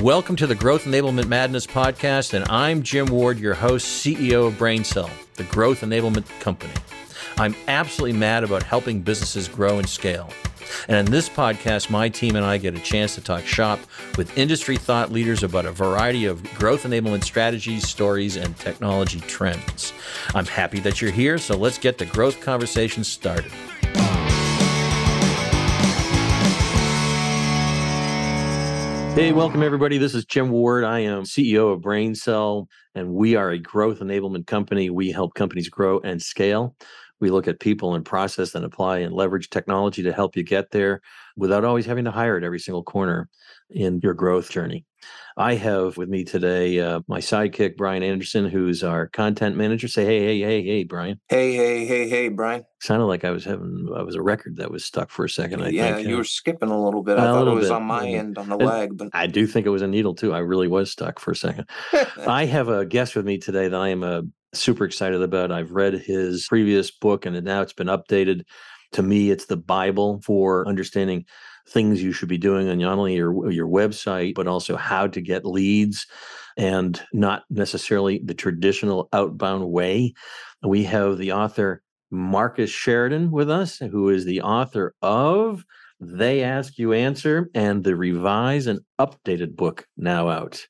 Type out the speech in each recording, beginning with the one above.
Welcome to the Growth Enablement Madness podcast, and I'm Jim Ward, your host, CEO of BrainCell, the growth enablement company. I'm absolutely mad about helping businesses grow and scale. And in this podcast, my team and I get a chance to talk shop with industry thought leaders about a variety of growth enablement strategies, stories, and technology trends. I'm happy that you're here, so let's get the growth conversation started. Hey, welcome everybody. This is Jim Ward. I am CEO of BrainCell, and we are a growth enablement company. We help companies grow and scale. We look at people and process and apply and leverage technology to help you get there without always having to hire at every single corner in your growth journey. I have with me today uh, my sidekick, Brian Anderson, who's our content manager. Say, hey, hey, hey, hey, Brian. Hey, hey, hey, hey, Brian. Sounded like I was having, I was a record that was stuck for a second. I yeah, think. you were skipping a little bit. I A thought it was bit, on my bit. end on the And leg, but I do think it was a needle too. I really was stuck for a second. I have a guest with me today that I am uh, super excited about. I've read his previous book and now it's been updated. To me, it's the Bible for understanding things you should be doing on not only your your website but also how to get leads and not necessarily the traditional outbound way. We have the author Marcus Sheridan with us, who is the author of They Ask You Answer and the revised and updated book now out.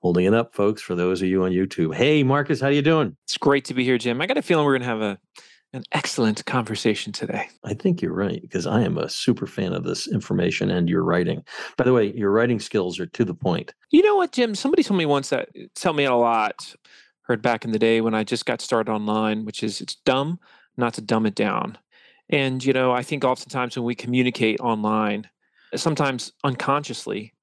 Holding it up, folks, for those of you on YouTube. Hey, Marcus, how you doing? It's great to be here, Jim. I got a feeling we're going to have a an excellent conversation today. I think you're right because I am a super fan of this information and your writing. By the way, your writing skills are to the point. You know what, Jim? Somebody told me once that tell me a lot. Heard back in the day when I just got started online, which is it's dumb not to dumb it down. And you know, I think oftentimes when we communicate online, sometimes unconsciously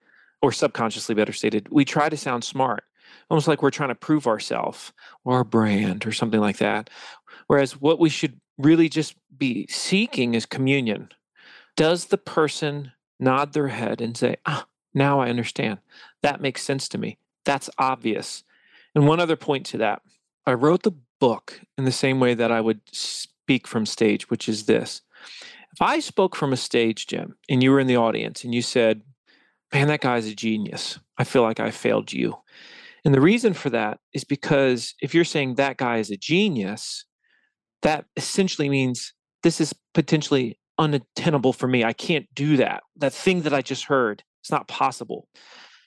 or subconsciously, better stated, we try to sound smart, almost like we're trying to prove ourselves or our brand or something like that. Whereas what we should really just be seeking is communion. Does the person nod their head and say, ah, now I understand. That makes sense to me. That's obvious. And one other point to that I wrote the book in the same way that I would speak from stage, which is this. If I spoke from a stage, Jim, and you were in the audience and you said, man, that guy's a genius, I feel like I failed you. And the reason for that is because if you're saying that guy is a genius, that essentially means this is potentially unattainable for me. I can't do that. That thing that I just heard, it's not possible.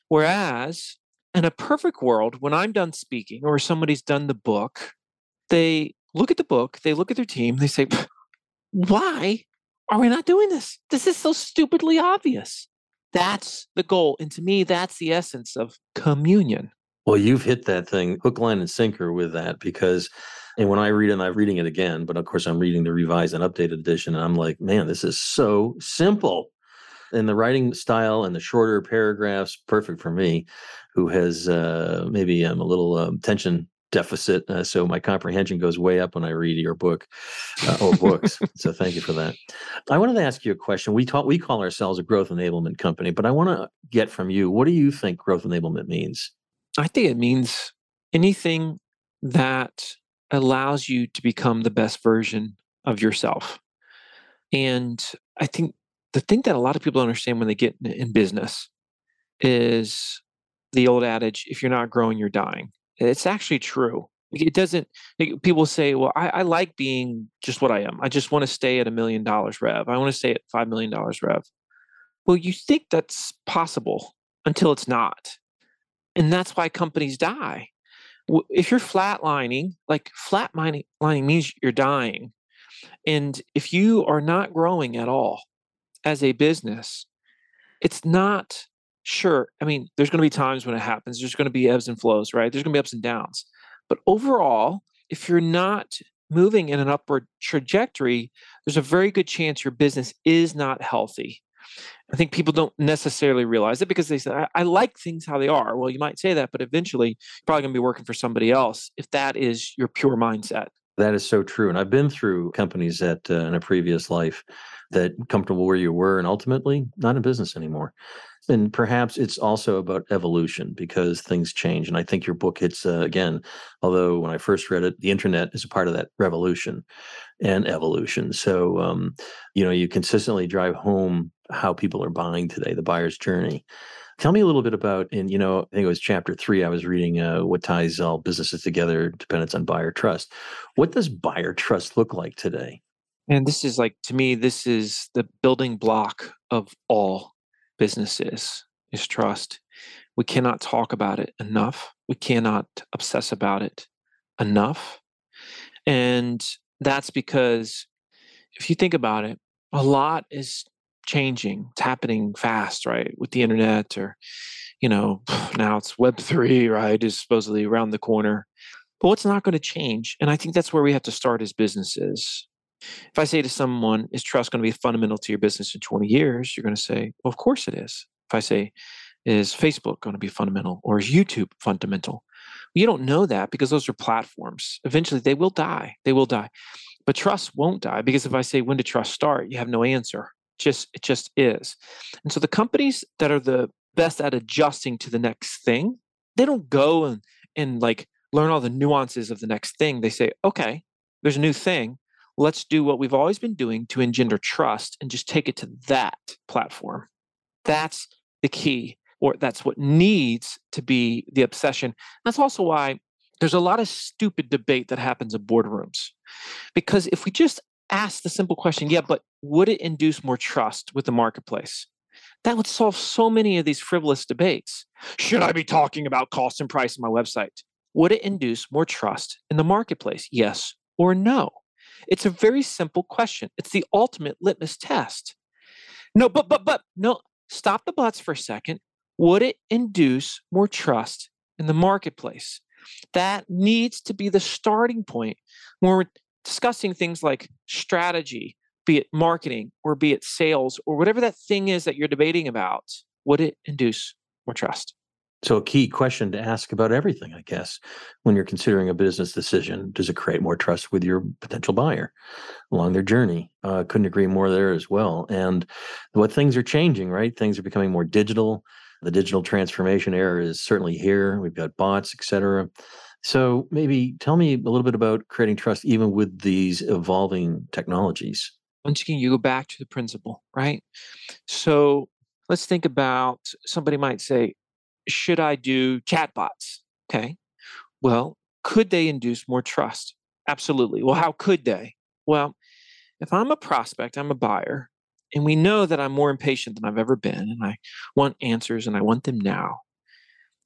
Whereas in a perfect world, when I'm done speaking or somebody's done the book, they look at the book, they look at their team, they say, why are we not doing this? This is so stupidly obvious. That's the goal. And to me, that's the essence of communion. Well, you've hit that thing hook, line, and sinker with that because, and when I read it, and I'm reading it again, but of course, I'm reading the revised and updated edition, and I'm like, man, this is so simple. And the writing style and the shorter paragraphs, perfect for me, who has uh, maybe I'm a little um, tension deficit, uh, so my comprehension goes way up when I read your book uh, or books. so thank you for that. I wanted to ask you a question. We talk, we call ourselves a growth enablement company, but I want to get from you, what do you think growth enablement means? I think it means anything that allows you to become the best version of yourself. And I think the thing that a lot of people don't understand when they get in- in business is the old adage if you're not growing, you're dying. It's actually true. It doesn't, people say, well, I, I like being just what I am. I just want to stay at a million dollars rev. I want to stay at $5 million rev. Well, you think that's possible until it's not and that's why companies die. If you're flatlining, like flatlining lining means you're dying, and if you are not growing at all as a business, it's not sure. I mean, there's going to be times when it happens. There's going to be ebbs and flows, right? There's going to be ups and downs. But overall, if you're not moving in an upward trajectory, there's a very good chance your business is not healthy. I think people don't necessarily realize it because they say, I, I like things how they are. Well, you might say that, but eventually you're probably going to be working for somebody else if that is your pure mindset. That is so true. And I've been through companies that uh, in a previous life that comfortable where you were and ultimately not in business anymore. And perhaps it's also about evolution because things change. And I think your book hits uh, again, although when I first read it, the internet is a part of that revolution and evolution. So, um, you know, you consistently drive home how people are buying today, the buyer's journey. Tell me a little bit about, and you know, I think it was chapter three. I was reading uh, what ties all businesses together, dependence on buyer trust. What does buyer trust look like today? And this is like to me, this is the building block of all businesses is trust. We cannot talk about it enough. We cannot obsess about it enough. And that's because if you think about it, a lot is changing. It's happening fast, right? With the internet or, you know, now it's web three, right? Is supposedly around the corner. But what's not going to change? And I think that's where we have to start as businesses. If I say to someone, is trust going to be fundamental to your business in 20 years? You're going to say, well, of course it is. If I say, is Facebook going to be fundamental or is YouTube fundamental? You don't know that because those are platforms. Eventually they will die. They will die. But trust won't die because if I say when did trust start, you have no answer. Just it just is. And so the companies that are the best at adjusting to the next thing, they don't go and and like learn all the nuances of the next thing. They say, okay, there's a new thing. Let's do what we've always been doing to engender mm-hmm. trust and just take it to that platform. That's the key or that's what needs to be the obsession. That's also why there's a lot of stupid debate that happens in boardrooms. Because if we just ask the simple question, yeah, but would it induce more trust with the marketplace? That would solve so many of these frivolous debates. Should I be talking about cost and price on my website? Would it induce more trust in the marketplace? Yes or no? It's a very simple question. It's the ultimate litmus test. No, but, but, but, no, stop the buts for a second would it induce more trust in the marketplace? That needs to be the starting point when we're discussing things like strategy, be it marketing or be it sales or whatever that thing is that you're debating about. Would it induce more trust? So, a key question to ask about everything, I guess, when you're considering a business decision, does it create more trust with your potential buyer along their journey? Uh, couldn't agree more there as well. And what things are changing, right? Things are becoming more digital the digital transformation era is certainly here. We've got bots, et cetera. So maybe tell me a little bit about creating trust even with these evolving technologies. Once again, you go back to the principle, right? So let's think about somebody might say, should I do chatbots? Okay. Well, could they induce more trust? Absolutely. Well, how could they? Well, if I'm a prospect, I'm a buyer, and we know that I'm more impatient than I've ever been, and I want answers and I want them now.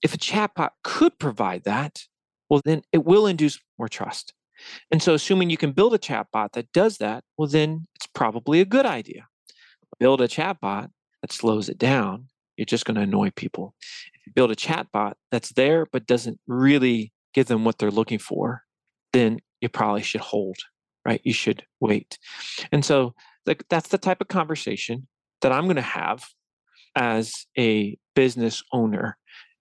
If a chatbot could provide that, well, then it will induce more trust. And so, assuming you can build a chatbot that does that, well, then it's probably a good idea. Build a chatbot that slows it down, you're just going to annoy people. Build a chatbot that's there but doesn't really give them what they're looking for, then you probably should hold, right? You should wait. And so, like that's the type of conversation that I'm going to have as a business owner.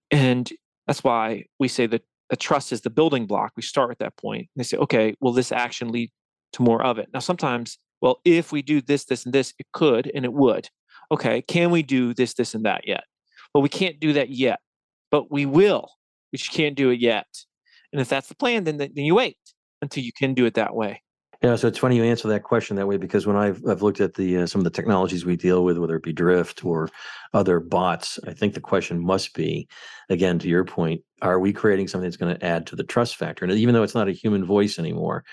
And that's why we say that the trust is the building block. We start at that point. And they say, okay, will this action lead to more of it? Now, sometimes, well, if we do this, this, and this, it could and it would. Okay, can we do this, this, and that yet? Well, we can't do that yet, but we will. We just can't do it yet. And if that's the plan, then, then you wait until you can do it that way. Yeah, so it's funny you answer that question that way because when I've I've looked at the uh, some of the technologies we deal with, whether it be Drift or other bots, I think the question must be, again, to your point, are we creating something that's going to add to the trust factor? And even though it's not a human voice anymore,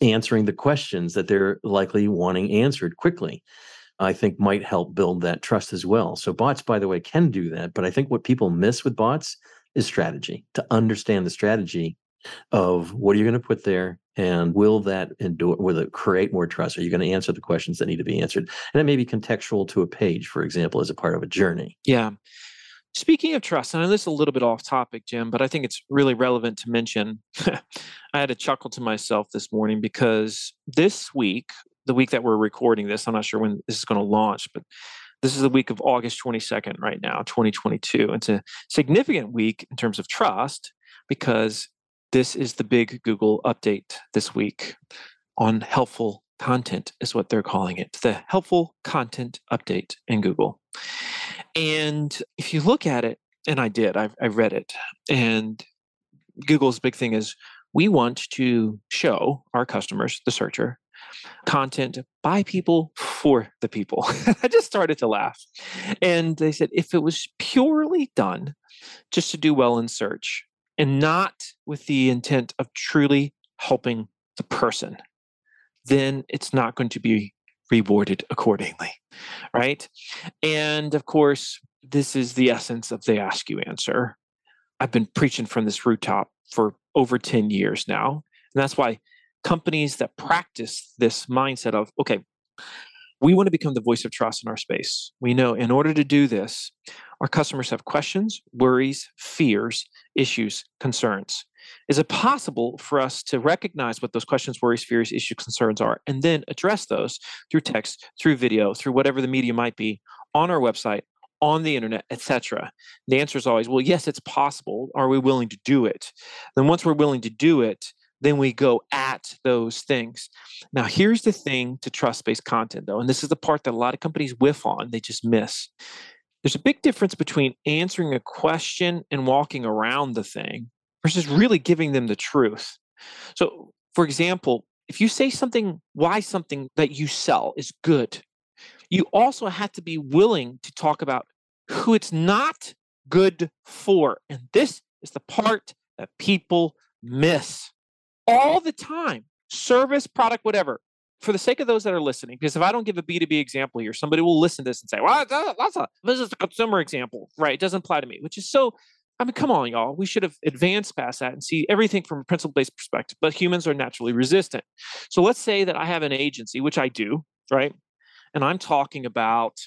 answering the questions that they're likely wanting answered quickly, I think might help build that trust as well. So bots, by the way, can do that, but I think what people miss with bots is strategy. To understand the strategy of what are you going to put there and will that endure will it create more trust are you going to answer the questions that need to be answered and it may be contextual to a page for example as a part of a journey yeah speaking of trust and this is a little bit off topic jim but i think it's really relevant to mention i had a chuckle to myself this morning because this week the week that we're recording this i'm not sure when this is going to launch but this is the week of august 22nd right now 2022 it's a significant week in terms of trust because this is the big Google update this week on helpful content, is what they're calling it. The helpful content update in Google. And if you look at it, and I did, I, I read it, and Google's big thing is we want to show our customers, the searcher, content by people for the people. I just started to laugh. And they said if it was purely done just to do well in search and not with the intent of truly helping the person, then it's not going to be rewarded accordingly. Right. And of course, this is the essence of they ask you answer. I've been preaching from this rooftop for over 10 years now. And that's why companies that practice this mindset of, okay, we want to become the voice of trust in our space. We know in order to do this, our customers have questions, worries, fears, issues, concerns. Is it possible for us to recognize what those questions, worries, fears, issues, concerns are, and then address those through text, through video, through whatever the media might be on our website, on the internet, etc.? The answer is always, well, yes, it's possible. Are we willing to do it? Then once we're willing to do it, then we go at those things. Now, here's the thing to trust based content, though, and this is the part that a lot of companies whiff on, they just miss. There's a big difference between answering a question and walking around the thing versus really giving them the truth. So, for example, if you say something, why something that you sell is good, you also have to be willing to talk about who it's not good for. And this is the part that people miss all the time service, product, whatever. For the sake of those that are listening, because if I don't give a B2B example here, somebody will listen to this and say, well, that's a, this is a consumer example, right? It doesn't apply to me, which is so, I mean, come on, y'all. We should have advanced past that and see everything from a principle based perspective, but humans are naturally resistant. So let's say that I have an agency, which I do, right? And I'm talking about,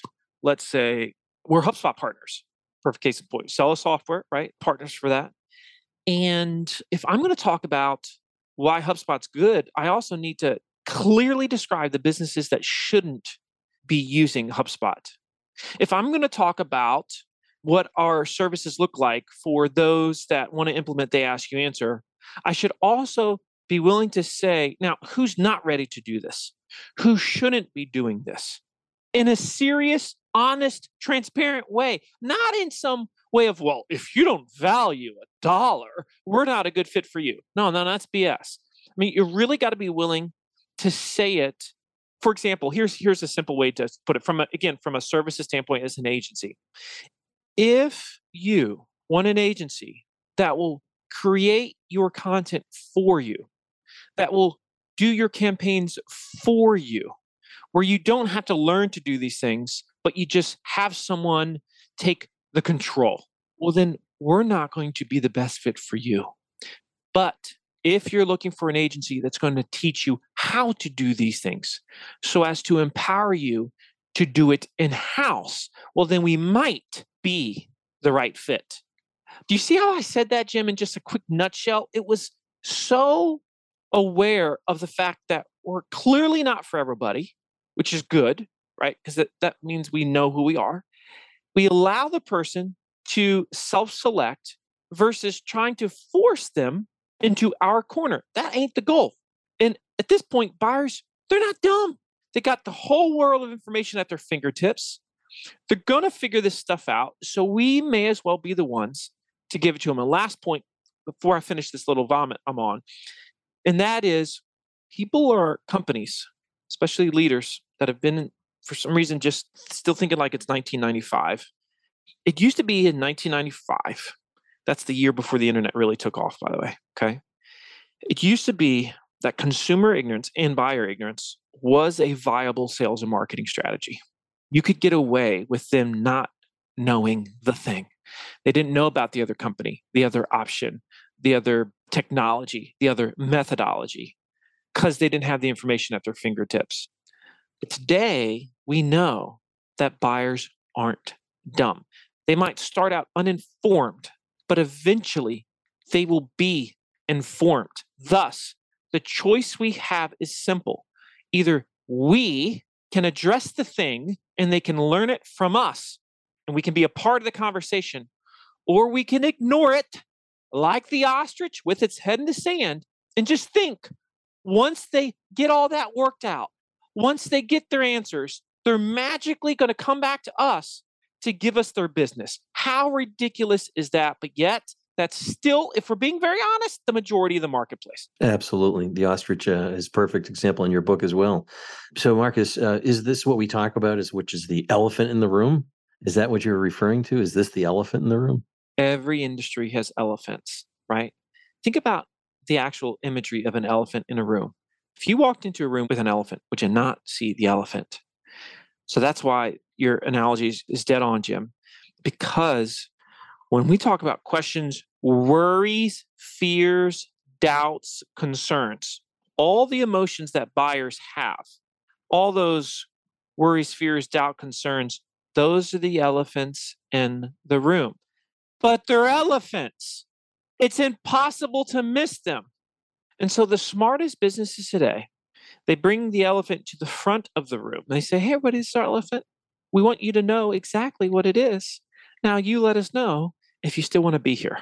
let's say, we're HubSpot partners. Perfect case in point. Sell a software, right? Partners for that. And if I'm going to talk about why HubSpot's good, I also need to clearly describe the businesses that shouldn't be using HubSpot. If I'm going to talk about what our services look like for those that want to implement they ask you answer, I should also be willing to say, now, who's not ready to do this? Who shouldn't be doing this? In a serious, honest, transparent way, not in some way of, well, if you don't value a dollar, we're not a good fit for you. No, no, that's BS. I mean, you really got to be willing to say it. For example, here's here's a simple way to put it from a, again from a services standpoint as an agency. If you want an agency that will create your content for you, that will do your campaigns for you, where you don't have to learn to do these things, but you just have someone take the control. Well, then we're not going to be the best fit for you. But if you're looking for an agency that's going to teach you how to do these things so as to empower you to do it in house, well, then we might be the right fit. Do you see how I said that, Jim, in just a quick nutshell? It was so aware of the fact that we're clearly not for everybody, which is good, right? Because that, that means we know who we are we allow the person to self select versus trying to force them into our corner. That ain't the goal. And at this point, buyers, they're not dumb. They got the whole world of information at their fingertips. They're going to figure this stuff out. So we may as well be the ones to give it to them. And last point before I finish this little vomit I'm on, and that is people or companies, especially leaders that have been for some reason just still thinking like it's 1995. It used to be in 1995. That's the year before the internet really took off, by the way. Okay. It used to be that consumer ignorance and buyer ignorance was a viable sales and marketing strategy. You could get away with them not knowing the thing. They didn't know about the other company, the other option, the other technology, the other methodology, because they didn't have the information at their fingertips. But today, we know that buyers aren't dumb. They might start out uninformed, but eventually they will be informed. Thus, the choice we have is simple. Either we can address the thing and they can learn it from us and we can be a part of the conversation, or we can ignore it like the ostrich with its head in the sand and just think once they get all that worked out, once they get their answers, they're magically going to come back to us to give us their business. How ridiculous is that? But yet, that's still, if we're being very honest, the majority of the marketplace. Absolutely. The ostrich uh, is perfect example in your book as well. So, Marcus, uh, is this what we talk about? Is which is the elephant in the room? Is that what you're referring to? Is this the elephant in the room? Every industry has elephants, right? Think about the actual imagery of an elephant in a room. If you walked into a room with an elephant, would you not see the elephant? So that's why your analogy is, dead on, Jim, because when we talk about questions, worries, fears, doubts, concerns, all the emotions that buyers have, all those worries, fears, doubt, concerns, those are the elephants in the room. But they're elephants. It's impossible to miss them. And so the smartest businesses today, they bring the elephant to the front of the room. They say, Hey, what is our elephant? We want you to know exactly what it is. Now you let us know if you still want to be here.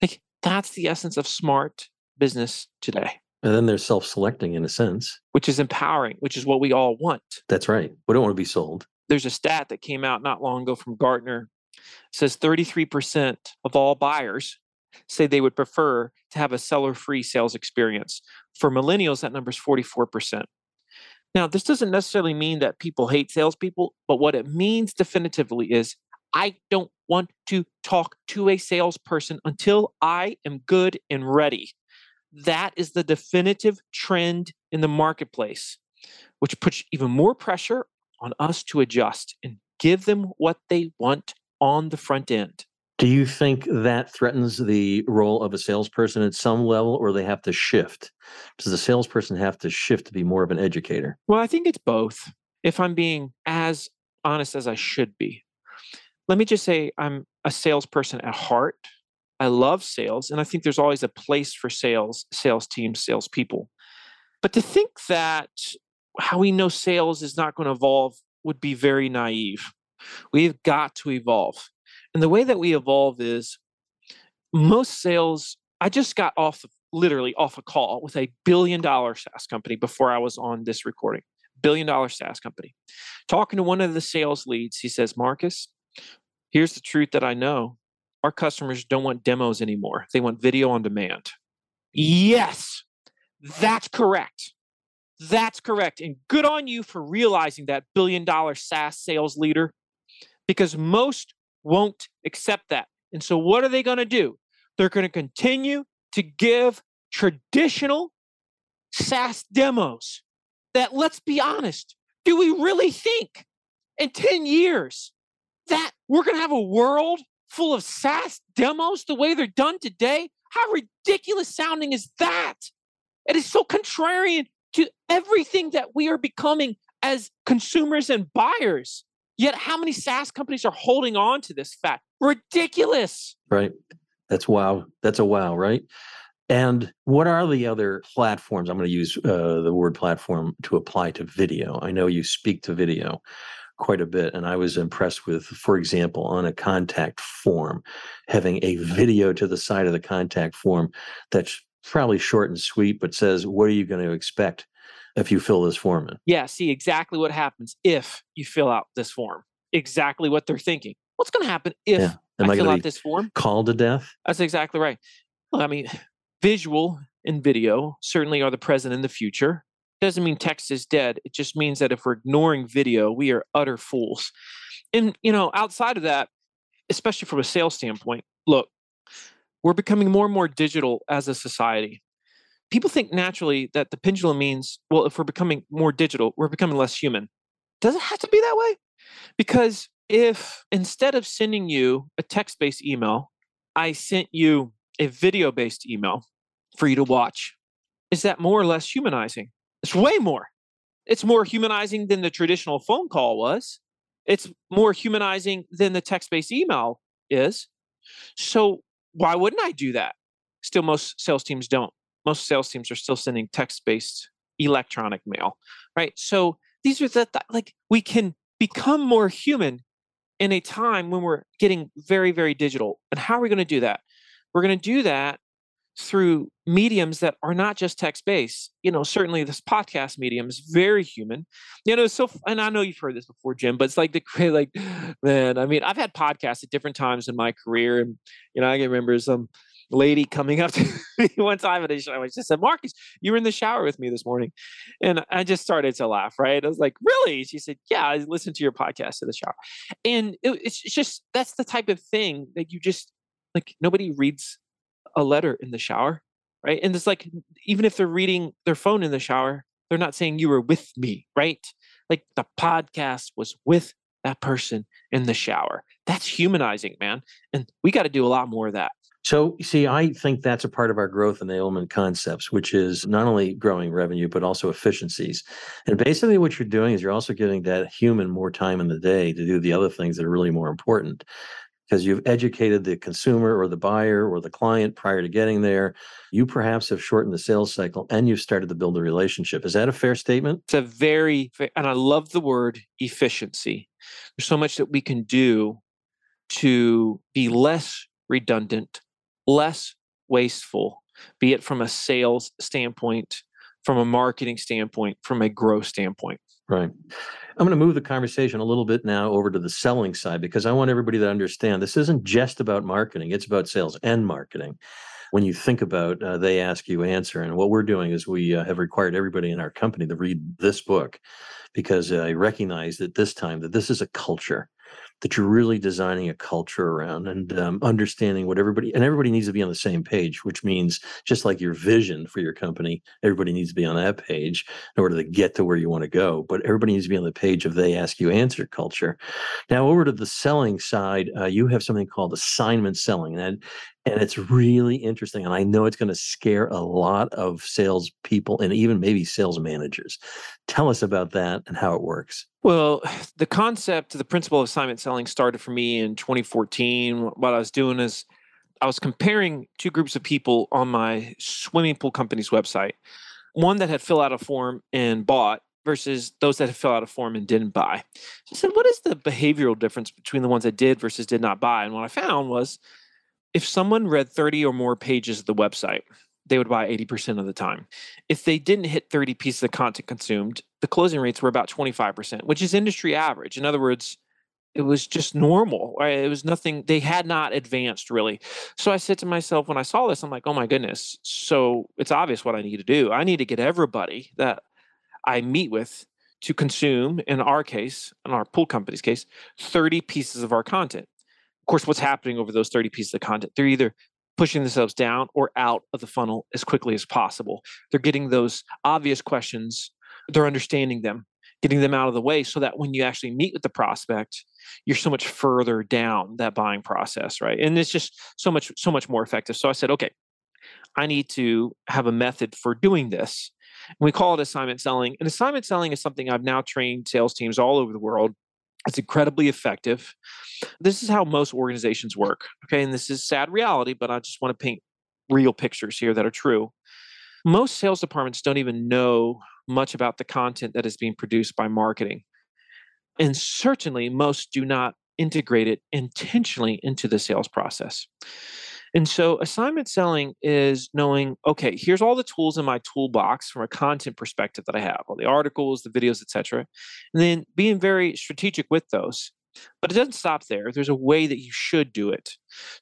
Like that's the essence of smart business today. And then they're self selecting in a sense. Which is empowering, which is what we all want. That's right. We don't want to be sold. There's a stat that came out not long ago from Gartner. It says 33% of all buyers say they would prefer to have a seller free sales experience. For millennials, that number is 44%. Now, this doesn't necessarily mean that people hate salespeople, but what it means definitively is I don't want to talk to a salesperson until I am good and ready. That is the definitive trend in the marketplace, which puts even more pressure on us to adjust and give them what they want on the front end. Do you think that threatens the role of a salesperson at some level, or they have to shift? Does the salesperson have to shift to be more of an educator? Well, I think it's both. If I'm being as honest as I should be, let me just say I'm a salesperson at heart. I love sales, and I think there's always a place for sales, sales teams, salespeople. But to think that how we know sales is not going to evolve would be very naive. We've got to evolve. And the way that we evolve is most sales, I just got off literally off a call with a billion dollar SaaS company before I was on this recording. Billion dollar SaaS company. Talking to one of the sales leads, he says, Marcus, here's the truth that I know. Our customers don't want demos anymore. They want video on demand. Yes, that's correct. That's correct. And good on you for realizing that billion dollar SaaS sales leader because most won't accept that. And so, what are they going to do? They're going to continue to give traditional SaaS demos that, let's be honest, do we really think in 10 years that we're going to have a world full of SaaS demos the way they're done today? How ridiculous sounding is that? It is so contrarian to everything that we are becoming as consumers and buyers. Yet, how many SaaS companies are holding on to this fact? Ridiculous. Right. That's wow. That's a wow, right? And what are the other platforms? I'm going to use uh, the word platform to apply to video. I know you speak to video quite a bit, and I was impressed with, for example, on a contact form, having a video to the side of the contact form that's probably short and sweet, but says, What are you going to expect if you fill this form in? Yeah, see exactly what happens if you fill out this form. Exactly what they're thinking. What's going to happen if yeah. Am I, I fill out this form? Called to death? That's exactly right. Well, I mean, visual and video certainly are the present and the future. Doesn't mean text is dead. It just means that if we're ignoring video, we are utter fools. And, you know, outside of that, especially from a sales standpoint, look, we're becoming more and more digital as a society. People think naturally that the pendulum means, well, if we're becoming more digital, we're becoming less human. Does it have to be that way? Because if instead of sending you a text based email, I sent you a video based email for you to watch, is that more or less humanizing? It's way more. It's more humanizing than the traditional phone call was. It's more humanizing than the text based email is. So why wouldn't I do that? Still, most sales teams don't. Most sales teams are still sending text based electronic mail, right? So these are the, like, we can become more human in a time when we're getting very, very digital. And how are we going to do that? We're going to do that through mediums that are not just text based. You know, certainly this podcast medium is very human. You know, so and I know you've heard this before, Jim, but it's like the like, man. I mean, I've had podcasts at different times in my career, and you know, I can remember some lady coming up to me one time at a show. She said, Marcus, you were in the shower with me this morning. And I just started to laugh, right? I was like, really? She said, yeah, I listened to your podcast in the shower. And it, it's just, that's the type of thing that you just, like, nobody reads a letter in the shower, right? And it's like, even if they're reading their phone in the shower, they're not saying you were with me, right? Like the podcast was with that person in the shower. That's humanizing, man. And we got to do a lot more of that. So, see, I think that's a part of our growth enablement concepts, which is not only growing revenue, but also efficiencies. And basically, what you're doing is you're also giving that human more time in the day to do the other things that are really more important because you've educated the consumer or the buyer or the client prior to getting there. You perhaps have shortened the sales cycle and you've started to build a relationship. Is that a fair statement? It's a very, and I love the word efficiency. There's so much that we can do to be less redundant, less wasteful, be it from a sales standpoint, from a marketing standpoint, from a growth standpoint. Right. I'm going to move the conversation a little bit now over to the selling side because I want everybody to understand this isn't just about marketing, it's about sales and marketing. When you think about uh, they ask you answer, and what we're doing is we uh, have required everybody in our company to read this book because I recognize that this time that this is a culture that you're really designing a culture around and um, understanding what everybody and everybody needs to be on the same page which means just like your vision for your company everybody needs to be on that page in order to get to where you want to go but everybody needs to be on the page of they ask you answer culture. Now over to the selling side uh, you have something called assignment selling and and it's really interesting and i know it's going to scare a lot of sales people and even maybe sales managers. Tell us about that and how it works. Well the concept the principle of assignment selling started for me in 2014 what i was doing is i was comparing two groups of people on my swimming pool company's website one that had filled out a form and bought versus those that had filled out a form and didn't buy. So i said what is the behavioral difference between the ones that did versus did not buy? And what i found was if someone read 30 or more pages of the website, they would buy 80% of the time. If they didn't hit 30 pieces of content consumed, the closing rates were about 25%, which is industry average. In other words, it was just normal. Right? It was nothing, they had not advanced really. So I said to myself when I saw this, I'm like, oh my goodness. So it's obvious what I need to do. I need to get everybody that I meet with to consume, in our case, in our pool company's case, 30 pieces of our content of course, what's happening over those 30 pieces of content? They're either pushing themselves down or out of the funnel as quickly as possible. They're getting those obvious questions, they're understanding them, getting them out of the way so that when you actually meet with the prospect, you're so much further down that buying process, right? And it's just so much, so much more effective. So I said, okay, I need to have a method for doing this. And we call it assignment selling. And assignment selling is something I've now trained sales teams all over the world it's incredibly effective. This is how most organizations work. Okay. And this is sad reality, but I just want to paint real pictures here that are true. Most sales departments don't even know much about the content that is being produced by marketing. And certainly, most do not integrate it intentionally into the sales process. And so assignment selling is knowing, okay, here's all the tools in my toolbox from a content perspective that I have, all the articles, the videos, etc. And then being very strategic with those. But it doesn't stop there. There's a way that you should do it.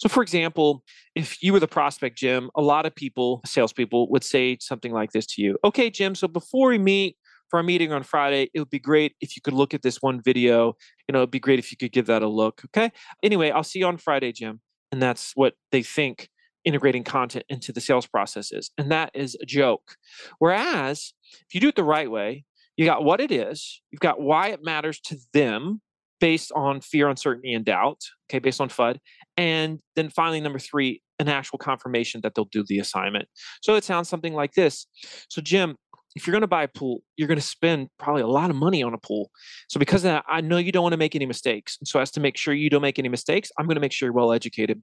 So, for example, if you were the prospect, Jim, a lot of people, salespeople, would say something like this to you Okay, Jim, so before we meet, for our meeting on Friday, it would be great if you could look at this one video. You know, it'd be great if you could give that a look. Okay. Anyway, I'll see you on Friday, Jim. And that's what they think integrating content into the sales process is. And that is a joke. Whereas if you do it the right way, you got what it is, you've got why it matters to them based on fear, uncertainty, and doubt, okay, based on FUD. And then finally, number three, an actual confirmation that they'll do the assignment. So it sounds something like this. So, Jim, if you're going to buy a pool, you're going to spend probably a lot of money on a pool. So because that, I know you don't want to make any mistakes. And so as to make sure you don't make any mistakes, I'm going to make sure you're well educated.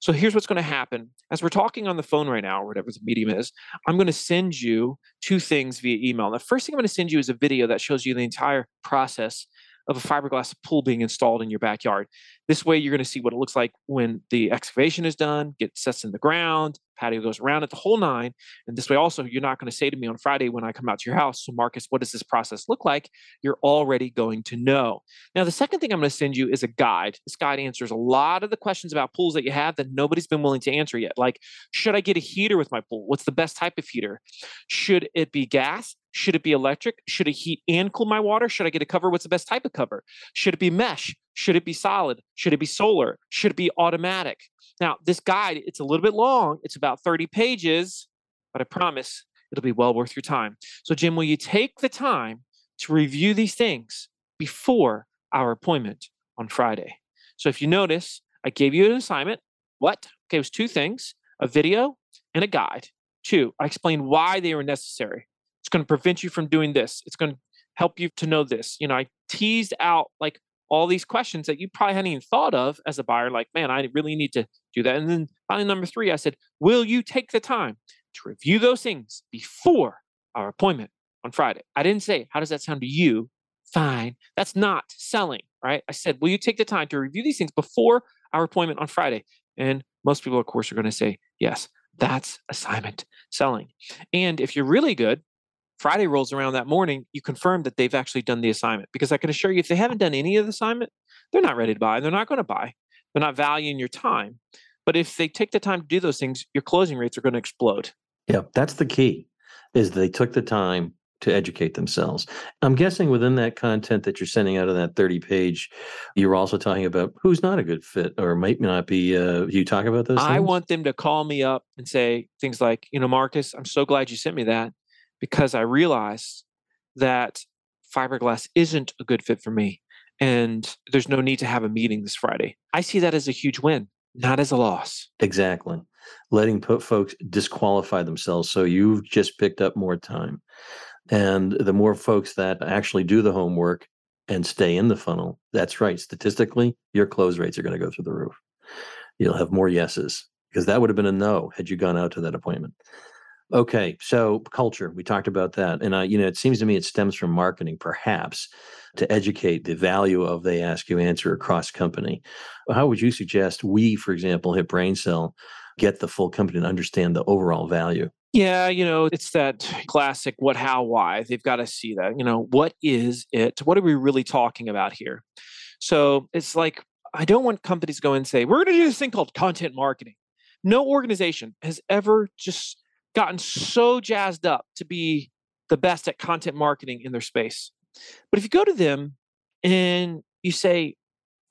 So here's what's going to happen. As we're talking on the phone right now, or whatever the medium is, I'm going to send you two things via email. The first thing I'm going to send you is a video that shows you the entire process of a fiberglass pool being installed in your backyard. This way, you're going to see what it looks like when the excavation is done, gets sets in the ground, patio goes around it, the whole nine. And this way, also, you're not going to say to me on Friday when I come out to your house, so Marcus, what does this process look like? You're already going to know. Now, the second thing I'm going to send you is a guide. This guide answers a lot of the questions about pools that you have that nobody's been willing to answer yet. Like, should I get a heater with my pool? What's the best type of heater? Should it be gas? Should it be electric? Should it heat and cool my water? Should I get a cover? What's the best type of cover? Should it be mesh? Should it be solid? Should it be solar? Should it be automatic? Now, this guide, it's a little bit long. It's about 30 pages, but I promise it'll be well worth your time. So, Jim, will you take the time to review these things before our appointment on Friday? So, if you notice, I gave you an assignment. What? Okay, it was two things a video and a guide. Two, I explained why they were necessary. It's going to prevent you from doing this. It's going to help you to know this. You know, I teased out like all these questions that you probably hadn't even thought of as a buyer, like, man, I really need to do that. And then finally, number three, I said, will you take the time to review those things before our appointment on Friday? I didn't say, how does that sound to you? Fine. That's not selling, right? I said, will you take the time to review these things before our appointment on Friday? And most people, of course, are going to say, yes, that's assignment selling. And if you're really good, Friday rolls around that morning, you confirm that they've actually done the assignment. Because I can assure you, if they haven't done any of the assignment, they're not ready to buy. They're not going to buy. They're not valuing your time. But if they take the time to do those things, your closing rates are going to explode. Yeah, that's the key. Is they took the time to educate themselves. I'm guessing within that content that you're sending out of that 30 page, you're also talking about who's not a good fit or might not be. Uh, you talk about those. I things? want them to call me up and say things like, you know, Marcus, I'm so glad you sent me that because I realized that fiberglass isn't a good fit for me. And there's no need to have a meeting this Friday. I see that as a huge win, not as a loss. Exactly. Letting folks disqualify themselves. So you've just picked up more time. And the more folks that actually do the homework and stay in the funnel, that's right. Statistically, your close rates are going to go through the roof. You'll have more yeses because that would have been a no had you gone out to that appointment. Okay, so culture, we talked about that. And, uh, you know, it seems to me it stems from marketing, perhaps, to educate the value of they ask you answer across company. How would you suggest we, for example, hit BrainCell, get the full company to understand the overall value? Yeah, you know, it's that classic what, how, why. They've got to see that. You know, what is it? What are we really talking about here? So it's like, I don't want companies to go and say, we're going to do this thing called content marketing. No organization has ever just gotten so jazzed up to be the best at content marketing in their space. But if you go to them and you say,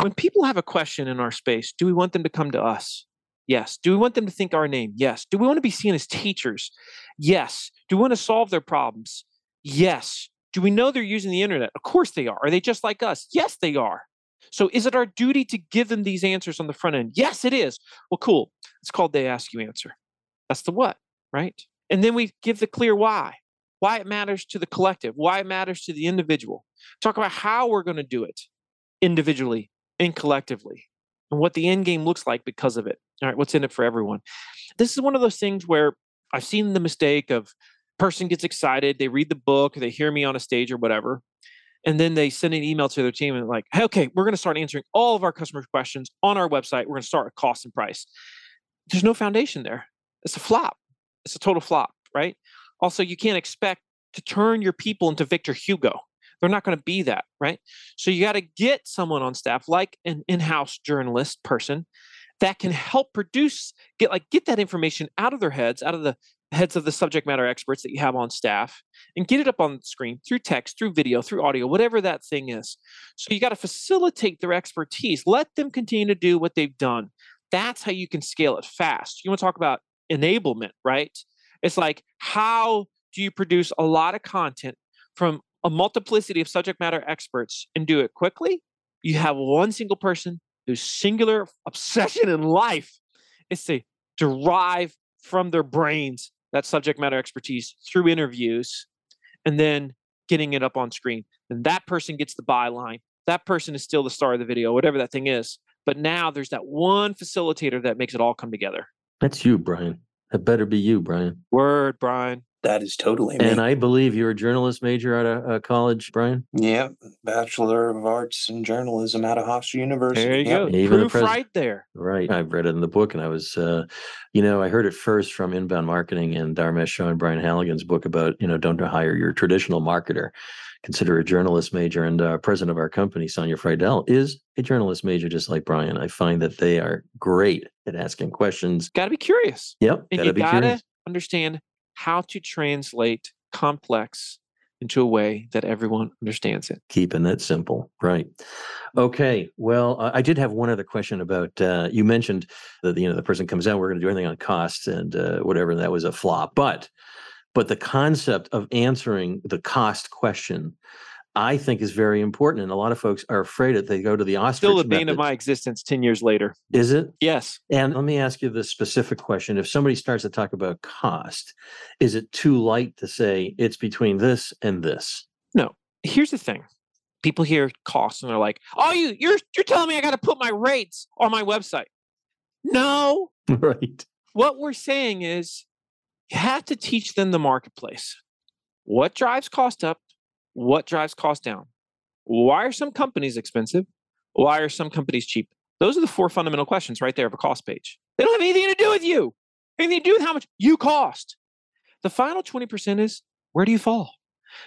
when people have a question in our space, do we want them to come to us? Yes. Do we want them to think our name? Yes. Do we want to be seen as teachers? Yes. Do we want to solve their problems? Yes. Do we know they're using the internet? Of course they are. Are they just like us? Yes, they are. So is it our duty to give them these answers on the front end? Yes, it is. Well, cool. It's called They Ask You Answer. That's the what right? And then we give the clear why, why it matters to the collective, why it matters to the individual. Talk about how we're going to do it individually and collectively, and what the end game looks like because of it. All right, what's in it for everyone. This is one of those things where I've seen the mistake of person gets excited, they read the book, they hear me on a stage or whatever, and then they send an email to their team and like, hey, okay, we're going to start answering all of our customers' questions on our website. We're going to start at cost and price. There's no foundation there. It's a flop it's a total flop, right? Also, you can't expect to turn your people into Victor Hugo. They're not going to be that, right? So you got to get someone on staff like an in-house journalist person that can help produce get like get that information out of their heads, out of the heads of the subject matter experts that you have on staff and get it up on the screen through text, through video, through audio, whatever that thing is. So you got to facilitate their expertise. Let them continue to do what they've done. That's how you can scale it fast. You want to talk about enablement, right? It's like, how do you produce a lot of content from a multiplicity of subject matter experts and do it quickly? You have one single person whose singular obsession in life is to derive from their brains that subject matter expertise through interviews and then getting it up on screen. And that person gets the byline. That person is still the star of the video, whatever that thing is. But now there's that one facilitator that makes it all come together. That's you, Brian. That better be you, Brian. Word, Brian. That is totally me. And I believe you're a journalist major out of uh, college, Brian. Yep, Bachelor of Arts in Journalism out of Hofstra University. There you Yep. go. Even Proof pres- right there. Right. I've read it in the book, and I was, uh, you know, I heard it first from Inbound Marketing and Dharmesh Shah and Brian Halligan's book about, you know, don't hire your traditional marketer. Consider a journalist major. And uh, president of our company, Sonia Friedel, is a journalist major, just like Brian. I find that they are great at asking questions. Got to be curious. Yep. And Gotta you got to understand how to translate complex into a way that everyone understands it. keeping it simple right okay well i I did have one other question about uh, you mentioned that you know the person comes out we're going to do anything on costs and uh, whatever and that was a flop but but the concept of answering the cost question i think is very important and a lot of folks are afraid that they go to the ostrich Still the bane of my existence 10 years later. is it Yes. and let me ask you this specific question. If somebody starts to talk about cost, is it too light to say it's between this and this? No. Here's the thing. People hear costs and they're like, "Oh, you you're you're telling me I got to put my rates on my website." No, right. what we're saying is you have to teach them the marketplace. What drives cost up? What drives cost down? Why are some companies expensive? Why are some companies cheap? Those are the four fundamental questions right there of a cost page. They don't have anything to do with you, anything to do with how much you cost. The final 20% is where do you fall?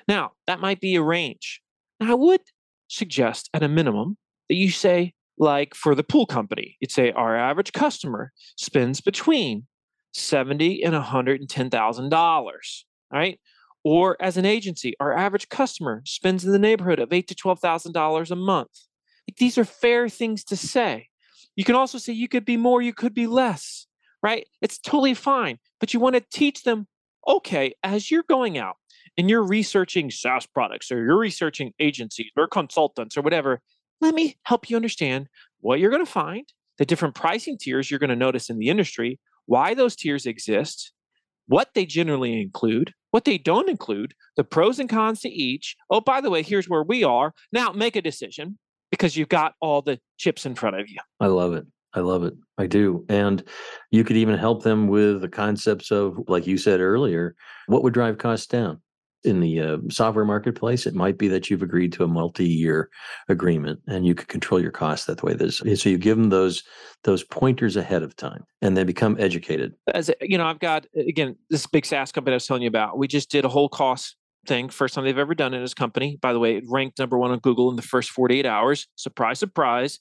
Now, that might be a range. Now, I would suggest at a minimum that you say, like for the pool company, you'd say our average customer spends between seventy and one hundred and ten thousand dollars, right? Or as an agency, our average customer spends in the neighborhood of eight to twelve thousand dollars a month. These are fair things to say. You can also say you could be more, you could be less, right? It's totally fine, but you want to teach them, okay, as you're going out and you're researching SaaS products or you're researching agencies or consultants or whatever, let me help you understand what you're going to find, the different pricing tiers you're going to notice in the industry, why those tiers exist, what they generally include, what they don't include, the pros and cons to each. Oh, by the way, here's where we are. Now make a decision because you've got all the chips in front of you. I love it. I love it. I do. And you could even help them with the concepts of, like you said earlier, what would drive costs down? In the uh, software marketplace, it might be that you've agreed to a multi-year agreement, and you could control your costs that way. There's, so you give them those those pointers ahead of time, and they become educated. as you know, I've got again this big SaaS company I was telling you about. We just did a whole cost thing, first time they've ever done in his company. By the way, it ranked number one on Google in the first 48 hours. Surprise, surprise.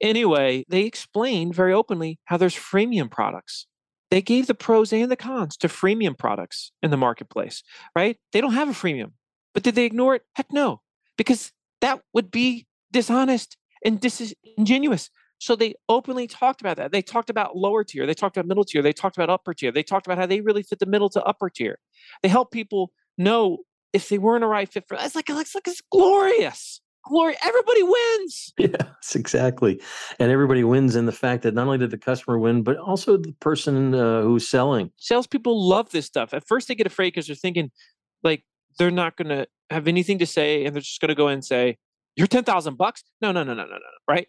Anyway, they explained very openly how there's freemium products. They gave the pros and the cons to freemium products in the marketplace, right? They don't have a freemium. But did they ignore it? Heck no, because that would be dishonest and disingenuous. So they openly talked about that. They talked about lower tier, they talked about middle tier, they talked about upper tier, they talked about how they really fit the middle to upper tier. They help people know if they weren't a right fit for it's like it's like it's glorious. Glory, everybody wins. Yes, exactly. And everybody wins in the fact that not only did the customer win, but also the person uh, who's selling. Salespeople love this stuff. At first, they get afraid because they're thinking, like, they're not going to have anything to say, and they're just going to go in and say, "You're ten thousand bucks." No, no, no, no, no, no. Right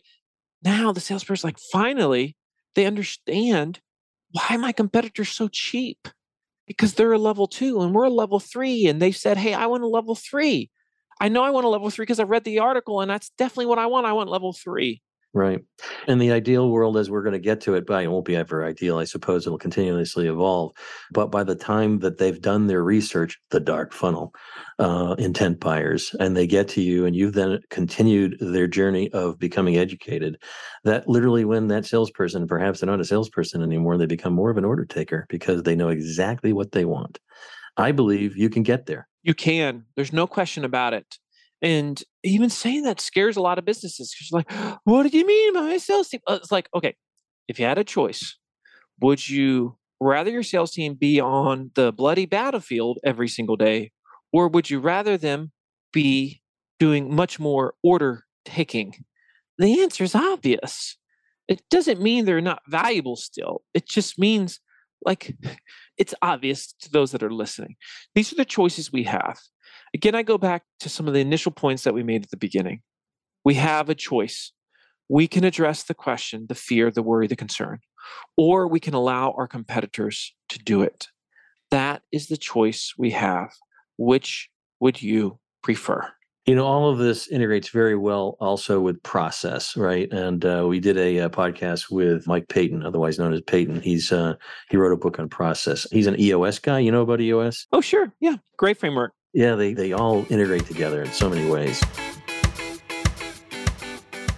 now, the salesperson like finally they understand why my competitor's so cheap because they're a level two and we're a level three, and they said, "Hey, I want a level three. I know I want a level three because I read the article, and that's definitely what I want. I want level three. Right. In the ideal world, as we're going to get to it, but it won't be ever ideal. I suppose it'll continuously evolve. But by the time that they've done their research, the dark funnel, uh, intent buyers, and they get to you, and you've then continued their journey of becoming educated, that literally when that salesperson, perhaps they're not a salesperson anymore, they become more of an order taker because they know exactly what they want. I believe you can get there. You can. There's no question about it. And even saying that scares a lot of businesses because like, what do you mean by my sales team? Uh, It's like, okay, if you had a choice, would you rather your sales team be on the bloody battlefield every single day, or would you rather them be doing much more order taking? The answer is obvious. It doesn't mean they're not valuable still. It just means like it's obvious to those that are listening. These are the choices we have. Again, I go back to some of the initial points that we made at the beginning. We have a choice. We can address the question, the fear, the worry, the concern, or we can allow our competitors to do it. that is the choice we have. Which would you prefer? You know, all of this integrates very well also with process, right? And uh, we did a, a, podcast with Mike Paton, otherwise known as Peyton. He's uh, he wrote a book on process. He's an EOS guy. You know about EOS? Oh, sure. Yeah, great framework. Yeah, they they all integrate together in so many ways.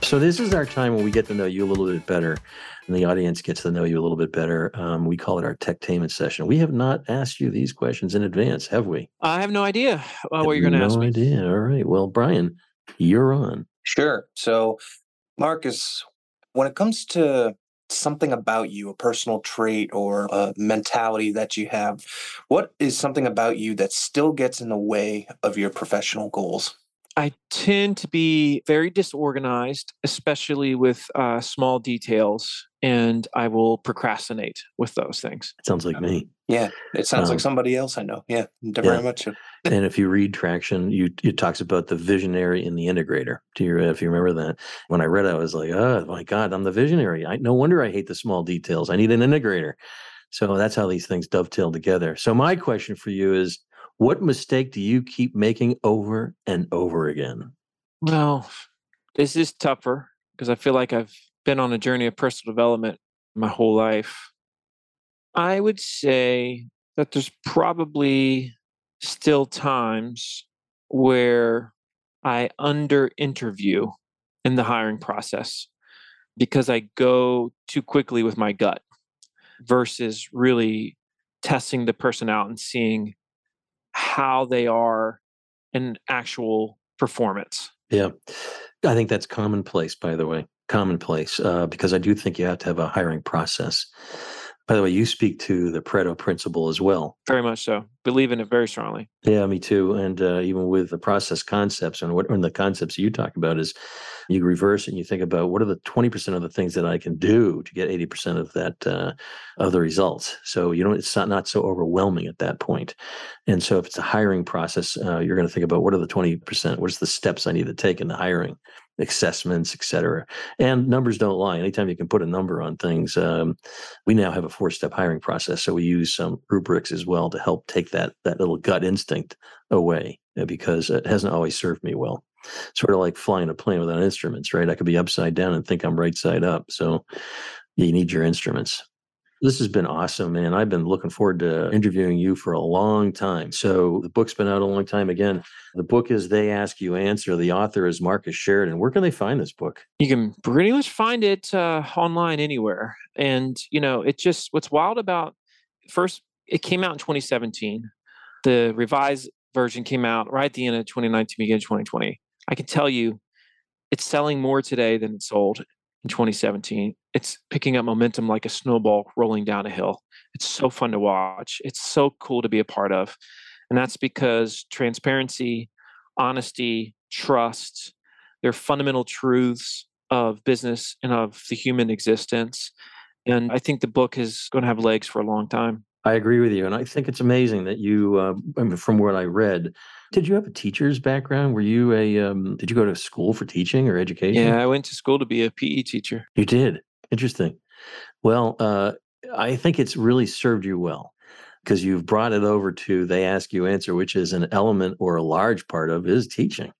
So this is our time when we get to know you a little bit better, and the audience gets to know you a little bit better. Um, we call it our techtainment session. We have not asked you these questions in advance, have we? I have no idea uh, what you're going to no ask me. No idea. All right. Well, Brian, you're on. Sure. So, Marcus, when it comes to something about you, a personal trait or a mentality that you have, what is something about you that still gets in the way of your professional goals? I tend to be very disorganized, especially with uh, small details, and I will procrastinate with those things. It sounds like me. Yeah, it sounds um, like somebody else I know. Yeah, very yeah. much. So. and if you read Traction, you it talks about the visionary and the integrator. Do you if you remember that? When I read it, I was like, oh my god, I'm the visionary. I no wonder I hate the small details. I need an integrator. So that's how these things dovetail together. So my question for you is what mistake do you keep making over and over again? Well, this is tougher because I feel like I've been on a journey of personal development my whole life. I would say that there's probably still times where I under interview in the hiring process because I go too quickly with my gut versus really testing the person out and seeing how they are in actual performance. Yeah. I think that's commonplace, by the way, commonplace, uh, because I do think you have to have a hiring process. By the way, you speak to the Pareto principle as well. Very much so. Believe in it very strongly. Yeah, me too. And uh, even with the process concepts and what and the concepts you talk about is you reverse it and you think about what are the 20% of the things that I can do to get 80% of that uh, of the results. So you know it's not, not so overwhelming at that point. And so if it's a hiring process, uh, you're going to think about what are the 20%, what's the steps I need to take in the hiring assessments, et cetera. And numbers don't lie. Anytime you can put a number on things, um, we now have a four-step hiring process. So we use some rubrics as well to help take that that little gut instinct away uh, because it hasn't always served me well. Sort of like flying a plane without instruments, right? I could be upside down and think I'm right side up. So you need your instruments. This has been awesome, man. I've been looking forward to interviewing you for a long time. So the book's been out a long time. Again, the book is They Ask You Answer. The author is Marcus Sheridan. Where can they find this book? You can pretty much find it uh, online anywhere. And, you know, it just, what's wild about first, it came out in 2017. The revised version came out right at the end of 2019, beginning of 2020. I can tell you it's selling more today than it sold in 2017. It's picking up momentum like a snowball rolling down a hill. It's so fun to watch. It's so cool to be a part of. And that's because transparency, honesty, trust, they're fundamental truths of business and of the human existence. And I think the book is going to have legs for a long time. I agree with you. And I think it's amazing that you, uh, from what I read, did you have a teacher's background? Were you a, um, did you go to school for teaching or education? Yeah, I went to school to be a PE teacher. You did? Interesting. Well, uh, I think it's really served you well because you've brought it over to they ask you answer, which is an element or a large part of is teaching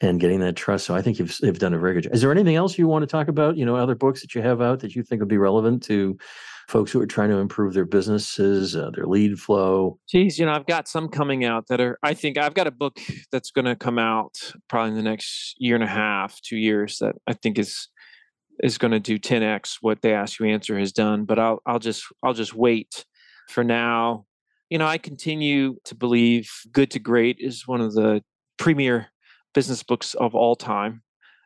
and getting that trust. So I think you've, you've done a very good job. Is there anything else you want to talk about? You know, other books that you have out that you think would be relevant to folks who are trying to improve their businesses, uh, their lead flow? Geez, you know, I've got some coming out that are, I think I've got a book that's going to come out probably in the next year and a half, two years that I think is, is going to do 10x what they ask you answer has done, but I'll, I'll just, I'll just wait for now. You know, I continue to believe Good to Great is one of the premier business books of all time.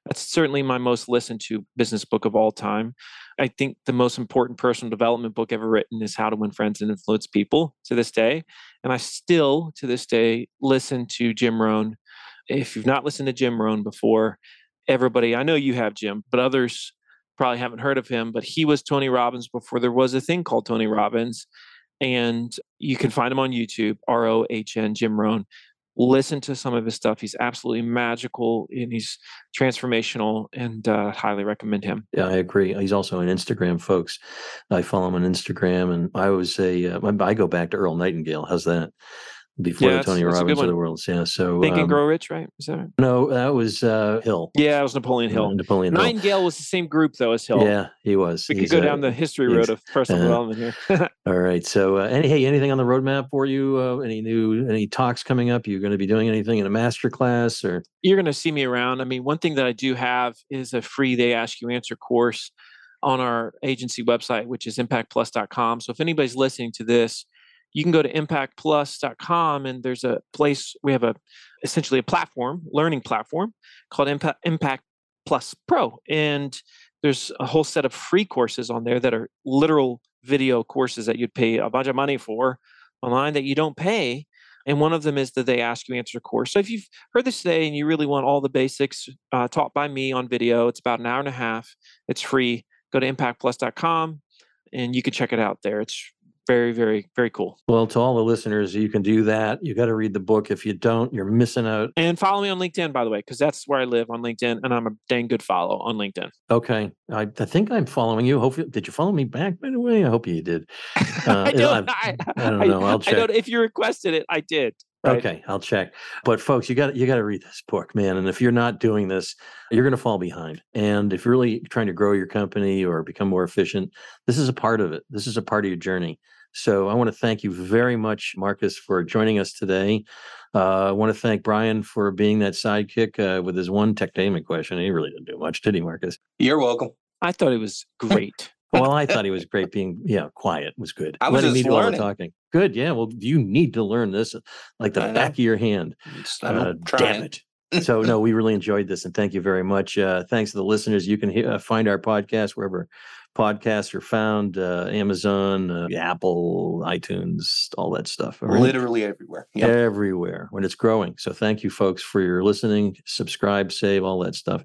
That's certainly my most listened to business book of all time. I think the most important personal development book ever written is How to Win Friends and Influence People to this day. And I still, to this day, listen to Jim Rohn. If you've not listened to Jim Rohn before, everybody, I know you have, Jim, but others probably haven't heard of him. But he was Tony Robbins before there was a thing called Tony Robbins. And you can find him on YouTube, R O H N, Jim Rohn listen to some of his stuff. He's absolutely magical and he's transformational and uh, highly recommend him. Yeah, I agree. He's also on Instagram, folks. I follow him on Instagram and I always say, uh, I go back to Earl Nightingale. How's that? Before Yeah, the Tony that's- that's a good Robbins of the world. Yeah. So Think and um, Grow Rich, right? Is that right? no, that was uh, Hill. Yeah, it was Napoleon Hill. Napoleon Hill. Nightingale was the same group though as Hill. Yeah, he was. We could go a- down the history road of personal uh, development here. All right. So, uh, any hey, anything on the roadmap for you? Uh, any new any talks coming up? You're going to be doing anything in a master class or? You're going to see me around. I mean, one thing that I do have is a free They Ask You Answer course on our agency website, which is impactplus.com. So if anybody's listening to this, you can go to impactplus.com and there's a place we have a essentially a platform, learning platform called Impact, Impact Plus Pro. And there's a whole set of free courses on there that are literal video courses that you'd pay a bunch of money for online that you don't pay. And one of them is the They Ask You Answer a course. So if you've heard this today and you really want all the basics uh, taught by me on video, it's about an hour and a half. It's free. Go to impactplus.com and you can check it out there. It's very, very, very cool. Well, to all the listeners, you can do that. You got to read the book. If you don't, you're missing out. And follow me on LinkedIn, by the way, because that's where I live on LinkedIn, and I'm a dang good follow on LinkedIn. Okay, I, I think I'm following you. Hopefully, did you follow me back? By the way, I hope you did. Uh, I don't. I, I don't know. I'll I check. don't. If you requested it, I did. right? Okay, I'll check. But folks, you got you got to read this book, man. And if you're not doing this, you're going to fall behind. And if you're really trying to grow your company or become more efficient, this is a part of it. This is a part of your journey. So I want to thank you very much, Marcus, for joining us today. Uh, I want to thank Brian for being that sidekick uh, with his one technamic question. He really didn't do much, did he, Marcus? You're welcome. I thought it was great. Well, I thought he was great being, yeah, quiet was good. I was Letting me just do all the learning. talking. Good. Yeah. Well, you need to learn this like the back of your hand. Uh, damn it. so no, we really enjoyed this, and thank you very much. Uh, thanks to the listeners. You can he- uh, find our podcast wherever podcasts are found: uh, Amazon, uh, Apple, iTunes, all that stuff. all right? Literally everywhere. Yep. Everywhere when it's growing. So thank you, folks, for your listening. Subscribe, save, all that stuff.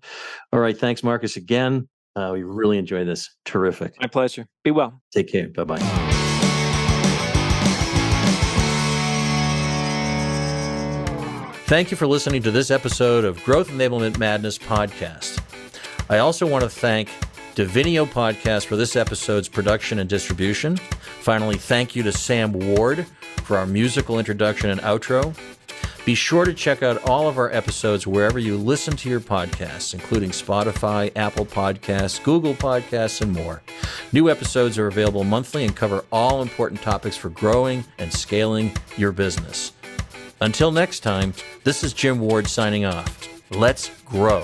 All right, thanks, Marcus, again. Uh, we really enjoyed this. Terrific. My pleasure. Be well. Take care. Bye bye. Thank you for listening to this episode of Growth Enablement Madness podcast. I also want to thank Divinio Podcast for this episode's production and distribution. Finally, thank you to Sam Ward for our musical introduction and outro. Be sure to check out all of our episodes wherever you listen to your podcasts, including Spotify, Apple Podcasts, Google Podcasts, and more. New episodes are available monthly and cover all important topics for growing and scaling your business. Until next time, this is Jim Ward signing off. Let's grow.